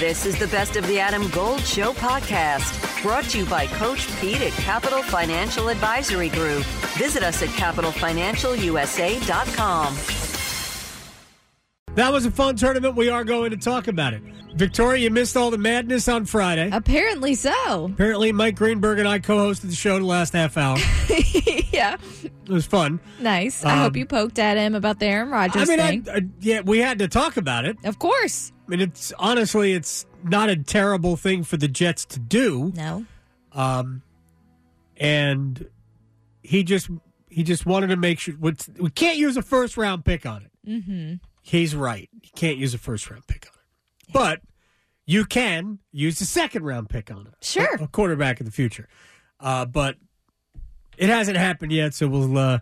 This is the Best of the Adam Gold Show podcast, brought to you by Coach Pete at Capital Financial Advisory Group. Visit us at capitalfinancialusa.com. That was a fun tournament. We are going to talk about it. Victoria, you missed all the madness on Friday. Apparently so. Apparently, Mike Greenberg and I co hosted the show the last half hour. yeah. It was fun. Nice. I hope Um, you poked at him about the Aaron Rodgers I mean, thing. I, I, yeah, we had to talk about it. of course. I mean, it's honestly, it's not a terrible thing for the Jets to do. No. Um, and he just he just wanted to make sure we can't use a first round pick on it. Mm-hmm. He's right. You can't use a first round pick on it, but you can use a second round pick on it. Sure. a, a quarterback in the future. Uh, but it hasn't happened yet, so we'll. Uh,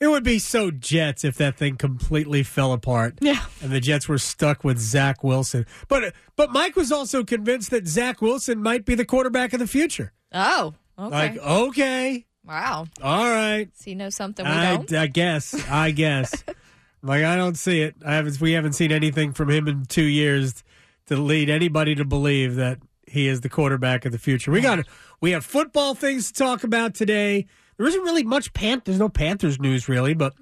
it would be so Jets if that thing completely fell apart. Yeah. and the Jets were stuck with Zach Wilson. But but Mike was also convinced that Zach Wilson might be the quarterback of the future. Oh. Okay. Like, okay, wow. all right. Does he know something we I, don't? I guess. I guess. like I don't see it. I haven't. We haven't seen anything from him in two years to lead anybody to believe that he is the quarterback of the future. We got. We have football things to talk about today. There isn't really much Pan. There's no Panthers news really, but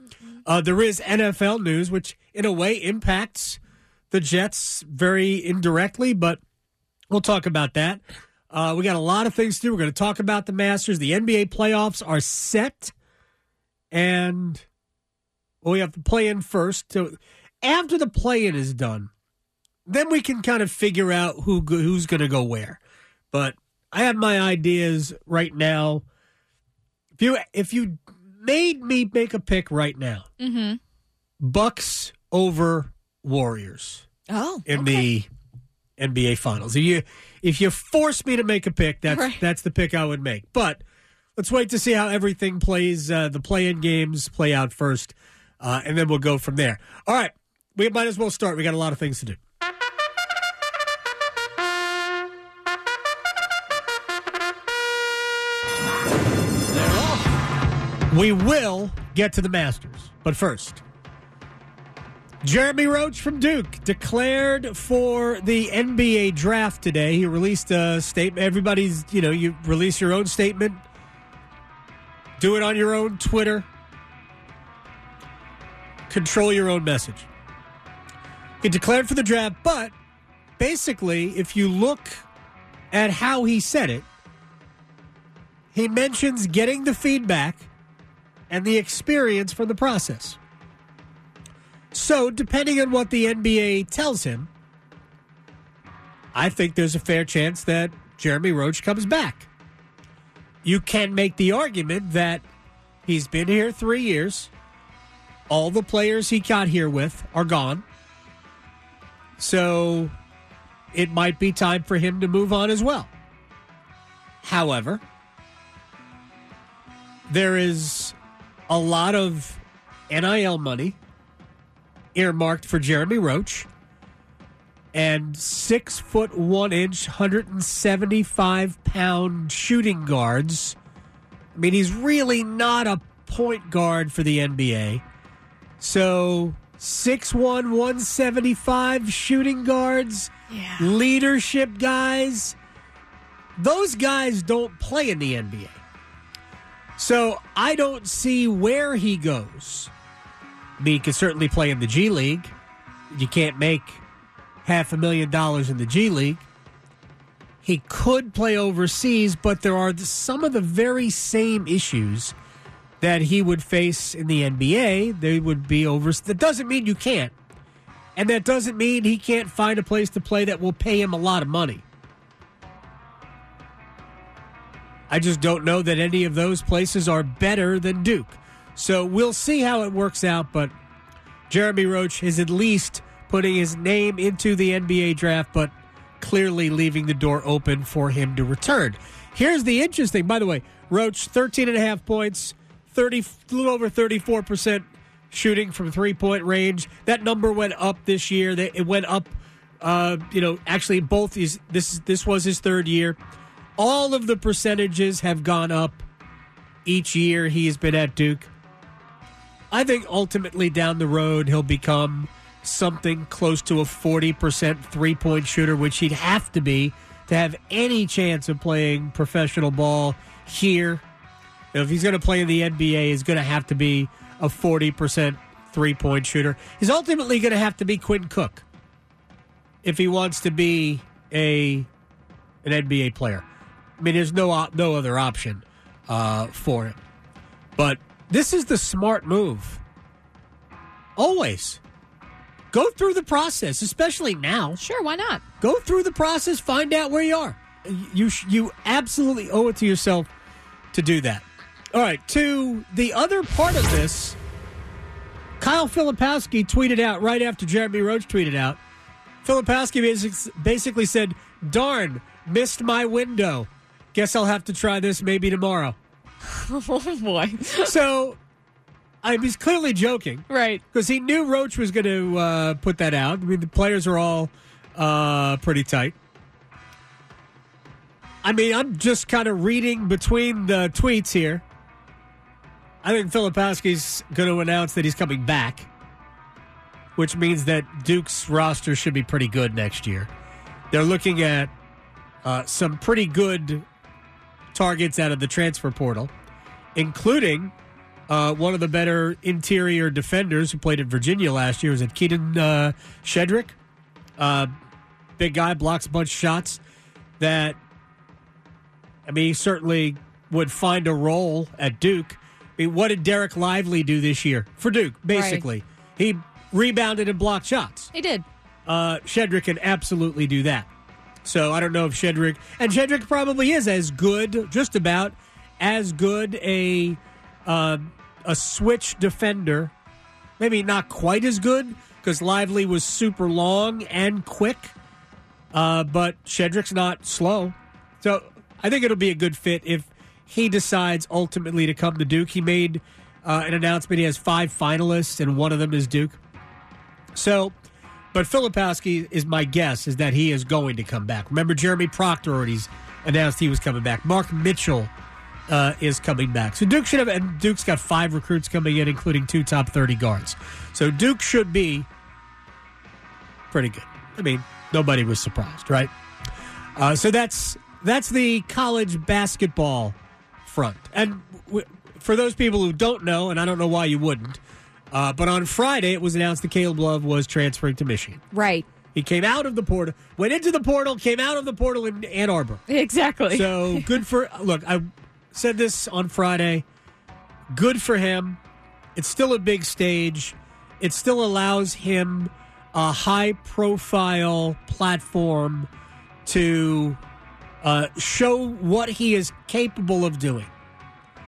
uh, there is NFL news, which in a way impacts the Jets very indirectly. But we'll talk about that. Uh, we got a lot of things to do. We're going to talk about the Masters. The NBA playoffs are set, and well, we have to play in first. So after the play in is done, then we can kind of figure out who who's going to go where. But I have my ideas right now. If you if you made me make a pick right now, mm-hmm. Bucks over Warriors Oh. in okay. the NBA Finals. If you if you force me to make a pick, that's Right. that's the pick I would make. But let's wait to see how everything plays. Uh, the play-in games play out first, uh, and then we'll go from there. All right, we might as well start. We got a lot of things to do. We will get to the Masters, but first. Jeremy Roach from Duke declared for the NBA draft today. He released a statement. Everybody's, you know, you release your own statement, do it on your own Twitter, control your own message. He declared for the draft, but basically, if you look at how he said it, he mentions getting the feedback and the experience from the process. So, depending on what the NBA tells him, I think there's a fair chance that Jeremy Roach comes back. You can make the argument that he's been here three years. All the players he got here with are gone. So, it might be time for him to move on as well. However, there is a lot of NIL money earmarked for Jeremy Roach and six foot one inch, 175 pound shooting guards. I mean, he's really not a point guard for the NBA. So, 6'1, 175 shooting guards, Yeah. leadership guys. Those guys don't play in the NBA. So I don't see where he goes. I mean, he can certainly play in the G League. You can't make half a million dollars in the G League. He could play overseas, but there are some of the very same issues that he would face in the NBA. They would be over. That doesn't mean you can't. And that doesn't mean he can't find a place to play that will pay him a lot of money. I just don't know that any of those places are better than Duke. So we'll see how it works out, but Jeremy Roach is at least putting his name into the NBA draft, but clearly leaving the door open for him to return. Here's the interesting, by the way, Roach, 13 and a half points, 30, a little over 34% shooting from three point range. That number went up this year. It went up, uh, you know, actually both these, this, this was his third year. All of the percentages have gone up each year he's been at Duke. I think ultimately down the road he'll become something close to a 40% three point shooter, which he'd have to be to have any chance of playing professional ball here. If he's going to play in the NBA, he's going to have to be a 40% three point shooter. He's ultimately going to have to be Quinn Cook if he wants to be a an NBA player. I mean, there's no no other option uh, for it. But this is the smart move. Always go through the process, especially now. Sure, why not? Go through the process, find out where you are. You sh- you absolutely owe it to yourself to do that. All right, to the other part of this, Kyle Filipowski tweeted out right after Jeremy Roach tweeted out. Filipowski basically said, "Darn, missed my window. Guess I'll have to try this maybe tomorrow." Oh boy. So, I was clearly joking right. because he knew Roach was going to uh, put that out. I mean, the players are all uh, pretty tight. I mean, I'm just kind of reading between the tweets here. I think Filipowski's going to announce that he's coming back, which means that Duke's roster should be pretty good next year. They're looking at uh, some pretty good targets out of the transfer portal, including uh, one of the better interior defenders who played at Virginia last year. Was it Keaton uh, Shedrick? Uh, big guy, blocks a bunch of shots. That, I mean, he certainly would find a role at Duke. I mean, what did Dereck Lively do this year for Duke? Basically, he rebounded and blocked shots. He did. Uh, Shedrick can absolutely do that. So I don't know if Shedrick and Shedrick probably is as good, just about as good a uh, a switch defender. Maybe not quite as good because Lively was super long and quick, uh, but Shedrick's not slow. So I think it'll be a good fit if he decides ultimately to come to Duke. He made uh, an announcement. He has five finalists, and one of them is Duke. So, but Filipowski is my guess is that he is going to come back. Remember, Jeremy Proctor already announced he was coming back. Mark Mitchell uh, is coming back. So Duke should have, and Duke's got five recruits coming in, including two top 30 guards. So Duke should be pretty good. I mean, nobody was surprised, right? Uh, so that's that's the college basketball front. And w- for those people who don't know, and I don't know why you wouldn't, uh, but on Friday it was announced that Caleb Love was transferring to Michigan. Right. He came out of the portal, went into the portal, came out of the portal in Ann Arbor. Exactly. So good for look. I said this on Friday. Good for him. It's still a big stage. It still allows him a high profile platform to uh, show what he is capable of doing.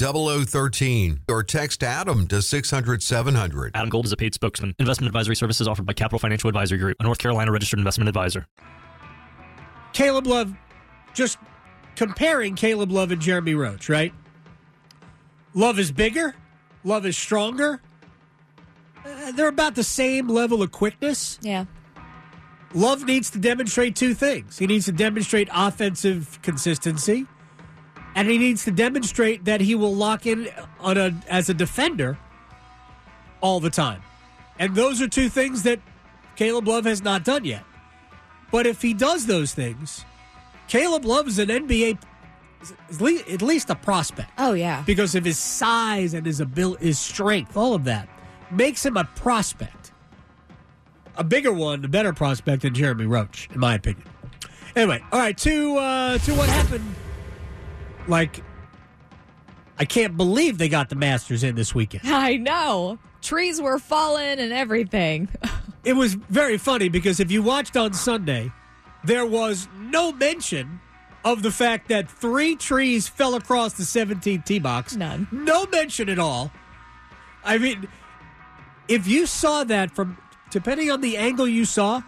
0013 or text Adam to 600 700. Adam Gold is a paid spokesman. Investment advisory services offered by Capital Financial Advisory Group, a North Carolina registered investment advisor. Caleb Love, just comparing Caleb Love and Jeremy Roach, right? Love is bigger, Love is stronger. Uh, they're about the same level of quickness. yeah. Love needs to demonstrate two things. He needs to demonstrate offensive consistency, and he needs to demonstrate that he will lock in on a as a defender all the time. And those are two things that Caleb Love has not done yet. But if he does those things, Caleb Love is an NBA at least a prospect Oh yeah. because of his size and his ability, his strength, all of that makes him a prospect. A bigger one, a better prospect than Jeremy Roach, in my opinion. Anyway, all right, to uh, to what happened. Like, I can't believe they got the Masters in this weekend. I know. Trees were falling and everything. It was very funny because if you watched on Sunday, there was no mention of the fact that three trees fell across the 17th tee box. None. No mention at all. I mean, if you saw that from, depending on the angle you saw,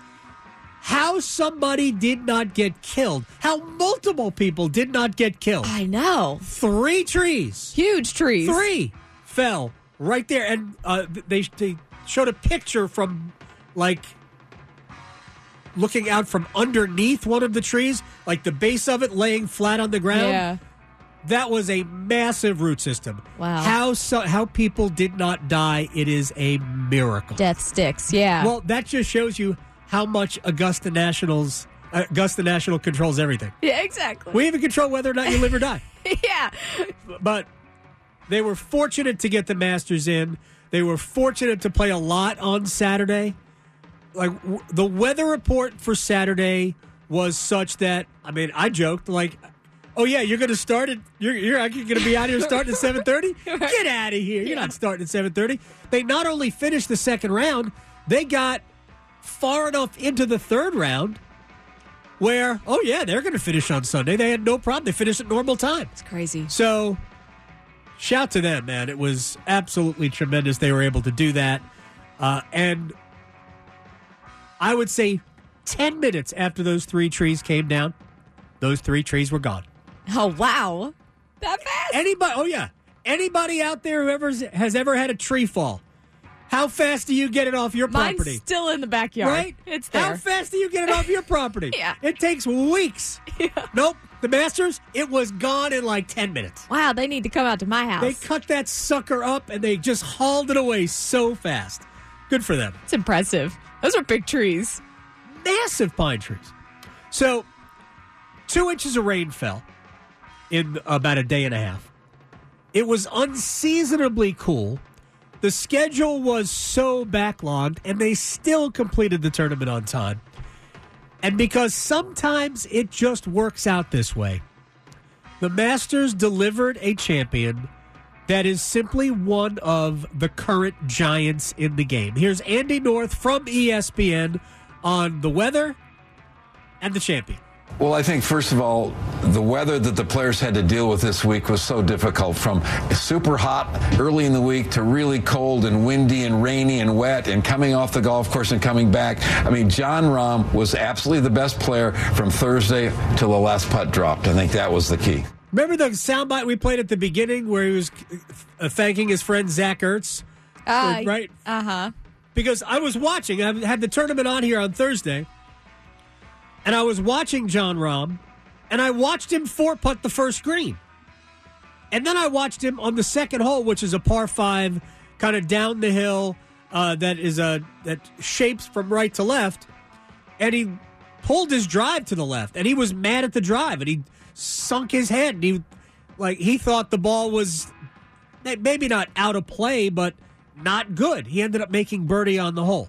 how somebody did not get killed, how multiple people did not get killed. I know. Three trees, Huge trees. three fell right there, and uh, they they showed a picture from like looking out from underneath one of the trees, like the base of it laying flat on the ground. Yeah. That was a massive root system. Wow. How so, how people did not die? It is a miracle. Death sticks. Yeah. Well, that just shows you how much Augusta Nationals uh, Augusta National controls everything. yeah, exactly. We even control whether or not you live or die. yeah. But they were fortunate to get the Masters in. They were fortunate to play a lot on Saturday. Like w- the weather report for Saturday was such that I mean, I joked like, "Oh yeah, you're going to start at you're you're going to be out here starting at 7:30? Get out of here. You're not starting at 7:30." They not only finished the second round, they got far enough into the third round where, oh yeah, they're going to finish on Sunday. They had no problem. They finished at normal time. It's crazy. So, shout to them, man. It was absolutely tremendous. They were able to do that. Uh, and I would say 10 minutes after those three trees came down, those three trees were gone. Oh, wow. That fast? Anybody, oh, yeah. Anybody out there who ever has ever had a tree fall, how fast do you get it off your Mine's property? still in the backyard. Right? It's there. How fast do you get it off your property? Yeah. It takes weeks. Nope. The Masters, it was gone in like 10 minutes. wow, they need to come out to my house. They cut that sucker up and they just hauled it away so fast. Good for them. it's impressive. Those are big trees. Massive pine trees. So, two inches of rain fell in about a day and a half. It was unseasonably cool. The schedule was so backlogged, and they still completed the tournament on time. And because sometimes it just works out this way, the Masters delivered a champion that is simply one of the current giants in the game. Here's Andy North from ESPN on the weather and the champion. Well, I think, first of all, the weather that the players had to deal with this week was so difficult from super hot early in the week to really cold and windy and rainy and wet and coming off the golf course and coming back. I mean, Jon Rahm was absolutely the best player from Thursday till the last putt dropped. I think that was the key. Remember the soundbite we played at the beginning where he was uh, thanking his friend Zach Ertz? Uh, right? Uh huh. because I was watching. I had the tournament on here on Thursday, and I was watching Jon Rahm, and I watched him four putt the first green, and then I watched him on the second hole, which is a par five, kind of down the hill uh, that is a that shapes from right to left, and he pulled his drive to the left, and he was mad at the drive, and he sunk his head, and he like he thought the ball was maybe not out of play, but not good. He ended up making birdie on the hole.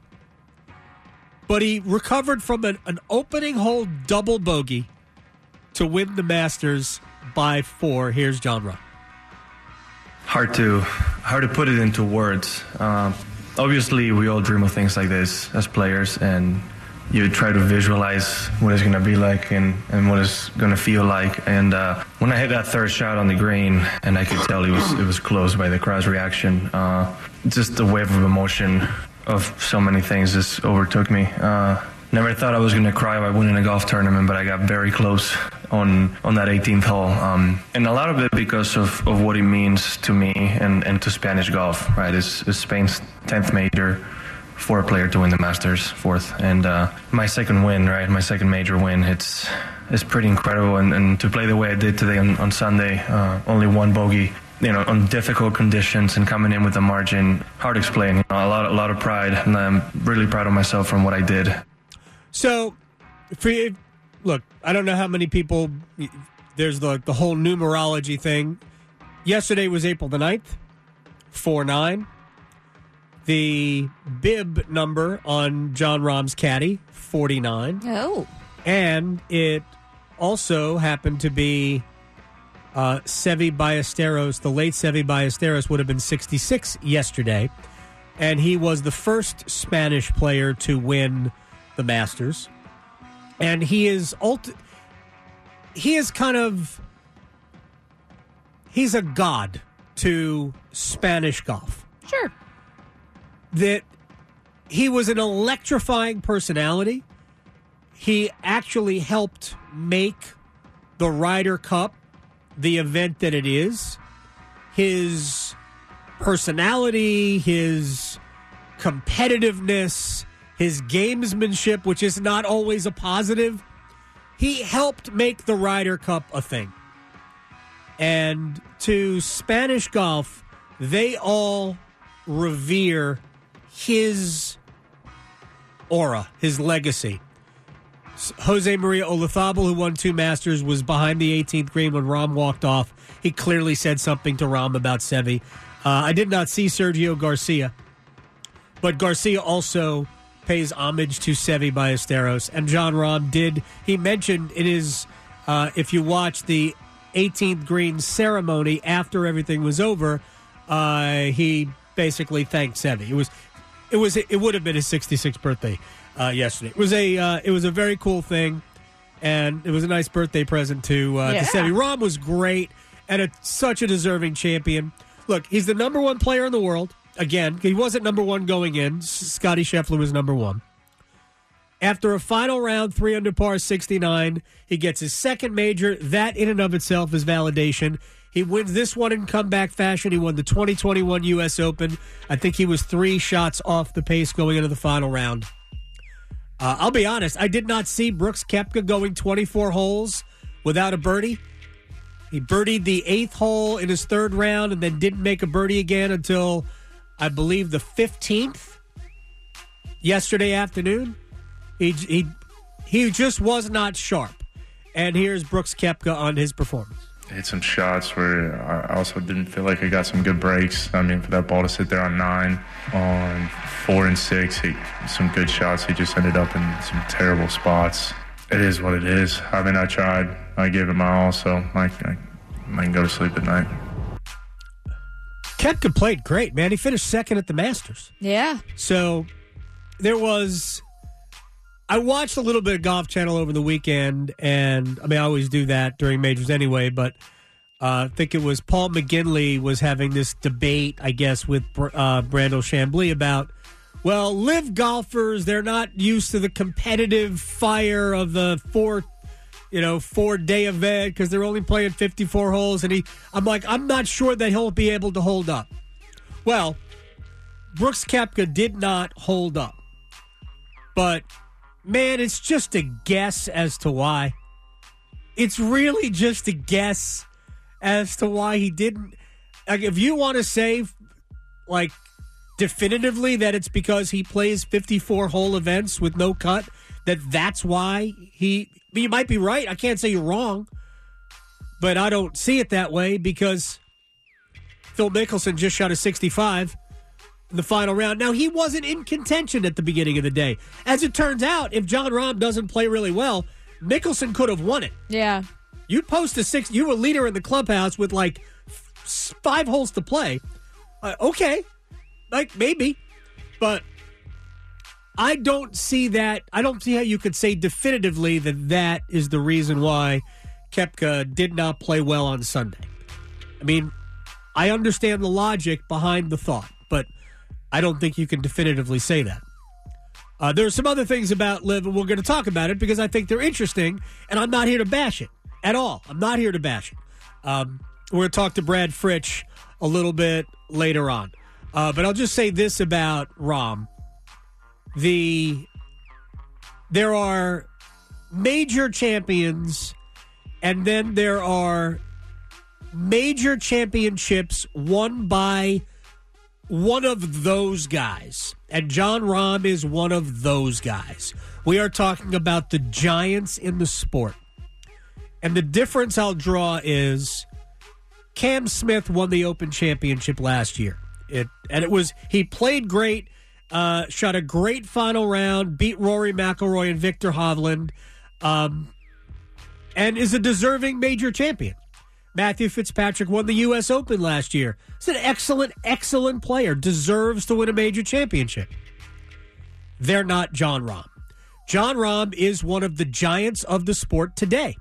But he recovered from an, an opening hole double bogey to win the Masters by four. Here's Jon Rahm. hard to hard to put it into words. Um, obviously, we all dream of things like this as players, and you try to visualize what it's going to be like and, and what it's going to feel like. And uh, when I hit that third shot on the green, and I could tell it was it was close by the crowd's reaction, uh, just the wave of emotion of so many things just overtook me. Uh, Never thought I was going to cry by winning a golf tournament, but I got very close on on that 18th hole. Um, and a lot of it because of, of what it means to me and, and to Spanish golf, right? It's, it's Spain's 10th major for a player to win the Masters, fourth. And uh, my second win, right? My second major win. It's it's pretty incredible. And, and to play the way I did today on, on Sunday, uh, only one bogey. You know, on difficult conditions and coming in with a margin, hard to explain. You know, a lot, a lot of pride, and I'm really proud of myself from what I did. So, for you, look, I don't know how many people. There's the the whole numerology thing. Yesterday was April the 9th, 4 9. The bib number on Jon Rahm's caddy, 49. Oh. And it also happened to be uh, Seve Ballesteros. The late Seve Ballesteros would have been 66 yesterday. And he was the first Spanish player to win the Masters. And he is ult- he is kind of he's a god to Spanish golf Sure. that he was an electrifying personality. he actually helped make the Ryder Cup the event that it is. His personality, his competitiveness, his gamesmanship, which is not always a positive, he helped make the Ryder Cup a thing. And to Spanish golf, they all revere his aura, his legacy. Jose Maria Olazabal, who won two Masters, was behind the 18th green when Rahm walked off. He clearly said something to Rahm about Seve. Uh, I did not see Sergio Garcia, but Garcia also pays homage to Seve Ballesteros. And Jon Rahm did, he mentioned in his, uh, if you watch the 18th green ceremony after everything was over, uh, he basically thanked Seve. It was, it was, it would have been his 66th birthday uh, yesterday. It was a, uh, it was a very cool thing, and it was a nice birthday present to uh, Yeah. to Seve. Rahm was great and a, such a deserving champion. Look, he's the number one player in the world. Again, he wasn't number one going in. Scotty Scheffler was number one. After a final round, three under par, 69, he gets his second major. That, in and of itself, is validation. He wins this one in comeback fashion. He won the 2021 U.S. Open. I think he was three shots off the pace going into the final round. Uh, I'll be honest, I did not see Brooks Koepka going 24 holes without a birdie. He birdied the eighth hole in his third round and then didn't make a birdie again until, I believe, the 15th yesterday afternoon. He, he, he just was not sharp. And here's Brooks Koepka on his performance. Hit some shots where I also didn't feel like I got some good breaks. I mean, for that ball to sit there on nine, on four and six, he, some good shots. He just ended up in some terrible spots. It is what it is. I mean, I tried. I gave it my all, so I, I, I can go to sleep at night. Koepka played great, man. He finished second at the Masters. Yeah. So there was. I watched a little bit of Golf Channel over the weekend, and I mean, I always do that during majors anyway. But uh, I think it was Paul McGinley was having this debate, I guess, with uh, Brandel Chamblee about, well, LIV golfers they're not used to the competitive fire of the four, you know, four day event because they're only playing fifty four holes, and he, I'm like, I'm not sure that he'll be able to hold up. Well, Brooks Koepka did not hold up. But man, it's just a guess as to why. It's really just a guess as to why he didn't. Like, if you want to say, like, definitively that it's because he plays 54 hole events with no cut, that that's why he. You might be right. I can't say you're wrong. But I don't see it that way because Phil Mickelson just shot a 65 in the final round. Now, he wasn't in contention at the beginning of the day. As it turns out, if Jon Rahm doesn't play really well, Mickelson could have won it. Yeah. You'd post a six, you were leader in the clubhouse with like f- five holes to play. Uh, okay, like maybe, but I don't see that. I don't see how you could say definitively that that is the reason why Koepka did not play well on Sunday. I mean, I understand the logic behind the thought, I don't think you can definitively say that. Uh, there are some other things about LIV, and we're going to talk about it because I think they're interesting, and I'm not here to bash it at all. I'm not here to bash it. Um, we're going to talk to Brad Fritch a little bit later on. Uh, but I'll just say this about Rahm. The there are major champions, and then there are major championships won by one of those guys. And Jon Rahm is one of those guys. We are talking about the giants in the sport. And the difference I'll draw is Cam Smith won the Open Championship last year. It and it was he played great, uh, shot a great final round, beat Rory McIlroy and Viktor Hovland, um, and is a deserving major champion. Matthew Fitzpatrick won the U.S. Open last year. He's an excellent, excellent player. Deserves to win a major championship. They're not Jon Rahm. Jon Rahm is one of the giants of the sport today.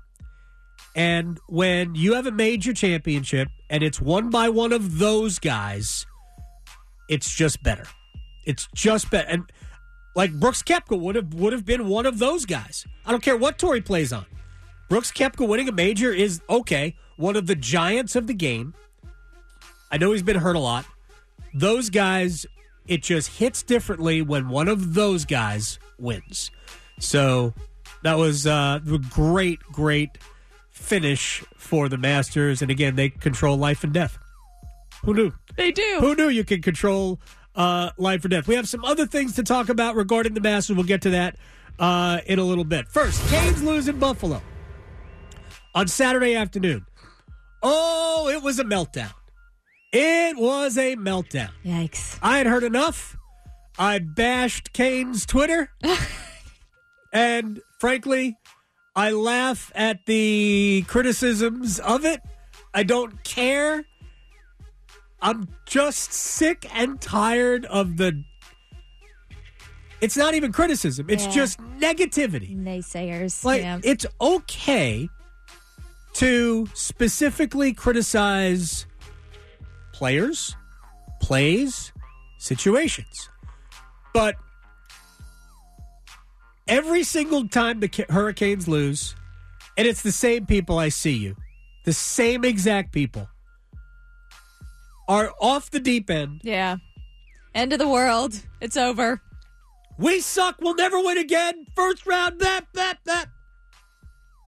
And when you have a major championship and it's won by one of those guys, it's just better. It's just better. And Like Brooks Koepka would have would have been one of those guys. I don't care what tour he plays on. Brooks Koepka winning a major is okay. One of the giants of the game. I know he's been hurt a lot. Those guys, it just hits differently when one of those guys wins. So that was uh, a great, great finish for the Masters. And again, they control life and death. Who knew? They do. Who knew you could control uh, life or death? We have some other things to talk about regarding the Masters. We'll get to that uh, in a little bit. First, Canes lose in Buffalo on Saturday afternoon. Oh, it was a meltdown. It was a meltdown. Yikes. I had heard enough. I bashed Canes Twitter. and frankly, I laugh at the criticisms of it. I don't care. I'm just sick and tired of the. It's not even criticism, it's Yeah. just negativity. Naysayers. Like, yeah. it's okay to specifically criticize players, plays, situations. But every single time the Hurricanes lose, and it's the same people I see you, the same exact people, are off the deep end. yeah. End of the world. It's over. We suck. We'll never win again. First round, that, that, that.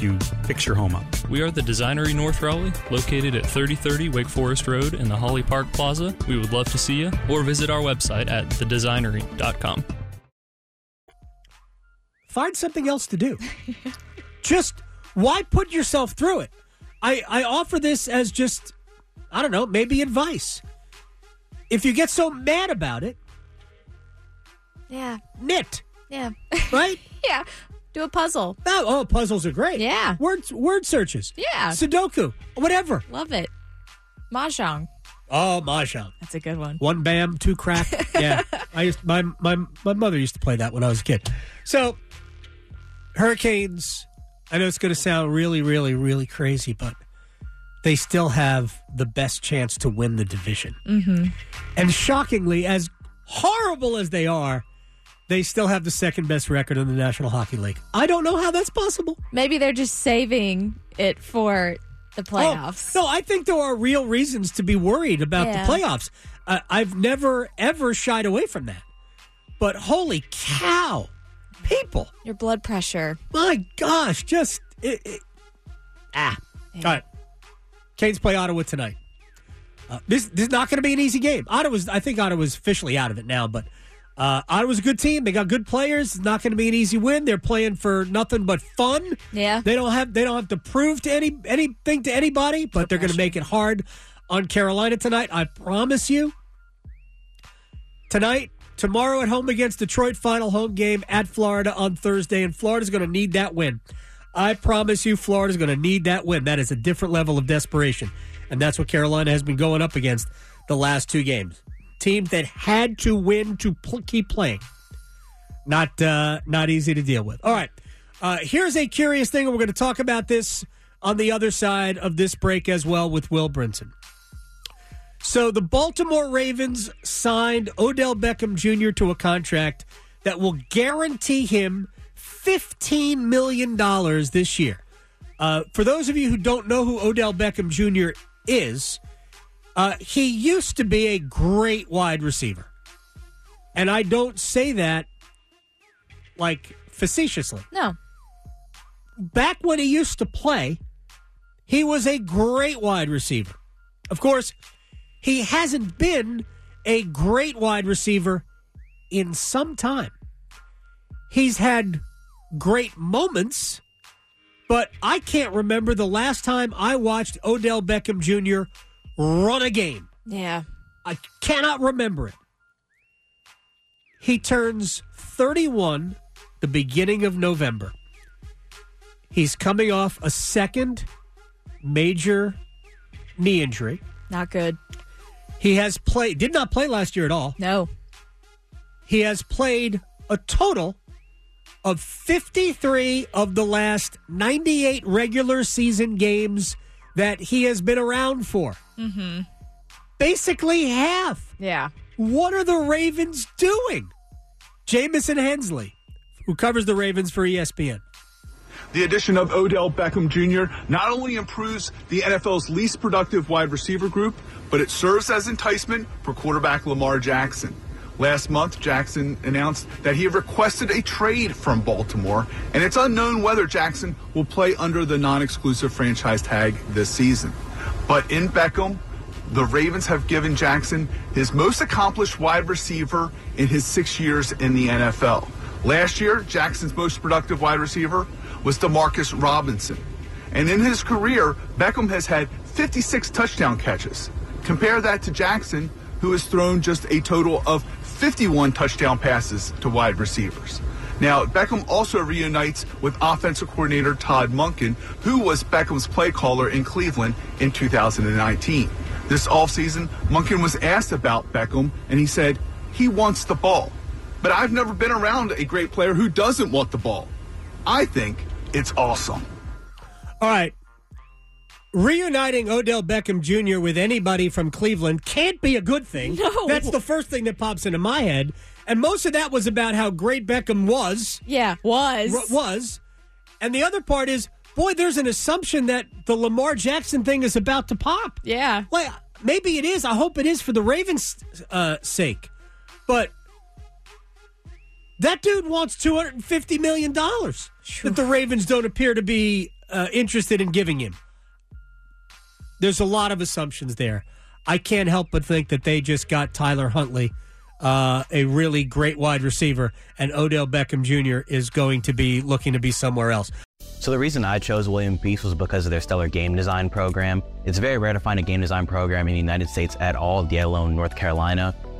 you fix your home up. We are the Designery North Raleigh, located at 3030 Wake Forest Road in the Holly Park Plaza. We would love to see you, or visit our website at thedesignery.com. Find something else to do. just why put yourself through it? I, I offer this as just, I don't know, maybe advice. If you get so mad about it, Yeah. knit, Yeah. right? yeah. Do a puzzle. oh, oh, puzzles are great. Yeah. Word, word searches. Yeah. Sudoku, whatever. Love it. Mahjong. Oh, Mahjong. That's a good one. One bam, two crack. Yeah, I used my my my mother used to play that when I was a kid. So, Hurricanes. I know it's going to sound really, really, really crazy, but they still have the best chance to win the division. Mm-hmm. And shockingly, as horrible as they are, they still have the second best record in the National Hockey League. I don't know how that's possible. Maybe they're just saving it for the playoffs. Oh, no, I think there are real reasons to be worried about Yeah. the playoffs. Uh, I've never ever shied away from that. But holy cow, people! Your blood pressure. My gosh, just it, it- ah. All right, Canes play Ottawa tonight. Uh, this this is not going to be an easy game. Ottawa's I think Ottawa's officially out of it now, but uh, Ottawa's a good team. They got good players. It's not going to be an easy win. They're playing for nothing but fun. Yeah. They don't have they don't have to prove to any anything to anybody, but they're going to make it hard on Carolina tonight. I promise you. Tonight, tomorrow at home against Detroit, final home game at Florida on Thursday, and Florida's going to need that win. I promise you, Florida's going to need that win. That is a different level of desperation, and that's what Carolina has been going up against the last two games. Teams that had to win to pl- keep playing. Not uh, not easy to deal with. All right, uh, here's a curious thing, and we're going to talk about this on the other side of this break as well with Will Brinson. So the Baltimore Ravens signed Odell Beckham Jr. to a contract that will guarantee him $15 million this year. Uh, for those of you who don't know who Odell Beckham Jr. is, uh, he used to be a great wide receiver. And I don't say that like facetiously. No. Back when he used to play, he was a great wide receiver. Of course, he hasn't been a great wide receiver in some time. He's had great moments, but I can't remember the last time I watched Odell Beckham Jr. run a game. Yeah. I cannot remember it. He turns 31 the beginning of November. He's coming off a second major knee injury. Not good. He has played, did not play last year at all. No. He has played a total of 53 of the last 98 regular season games that he has been around for. Mm-hmm. Basically half. Yeah. What are the Ravens doing? Jamison Hensley, who covers the Ravens for ESPN. The addition of Odell Beckham Jr. not only improves the NFL's least productive wide receiver group, but it serves as enticement for quarterback Lamar Jackson. Last month, Jackson announced that he requested a trade from Baltimore, and it's unknown whether Jackson will play under the non exclusive franchise tag this season. But in Beckham, the Ravens have given Jackson his most accomplished wide receiver in his six years in the NFL. Last year, Jackson's most productive wide receiver was Demarcus Robinson. And in his career, Beckham has had 56 touchdown catches. Compare that to Jackson, who has thrown just a total of 51 touchdown passes to wide receivers. Now, Beckham also reunites with offensive coordinator Todd Monken, who was Beckham's play caller in Cleveland in 2019. This offseason, Munkin was asked about Beckham, and he said he wants the ball. But I've never been around a great player who doesn't want the ball. I think it's awesome. All right. Reuniting Odell Beckham Jr. with anybody from Cleveland can't be a good thing. No. That's the first thing that pops into my head. And most of that was about how great Beckham was. Yeah, was. R- was. And the other part is, boy, there's an assumption that the Lamar Jackson thing is about to pop. Yeah. Like, maybe it is. I hope it is for the Ravens' uh, sake. But that dude wants $250 million that the Ravens don't appear to be uh, interested in giving him. There's a lot of assumptions there. I can't help but think that they just got Tyler Huntley, uh, a really great wide receiver, and Odell Beckham Jr. is going to be looking to be somewhere else. So the reason I chose William Peace was because of their stellar game design program. It's very rare to find a game design program in the United States at all, let alone North Carolina.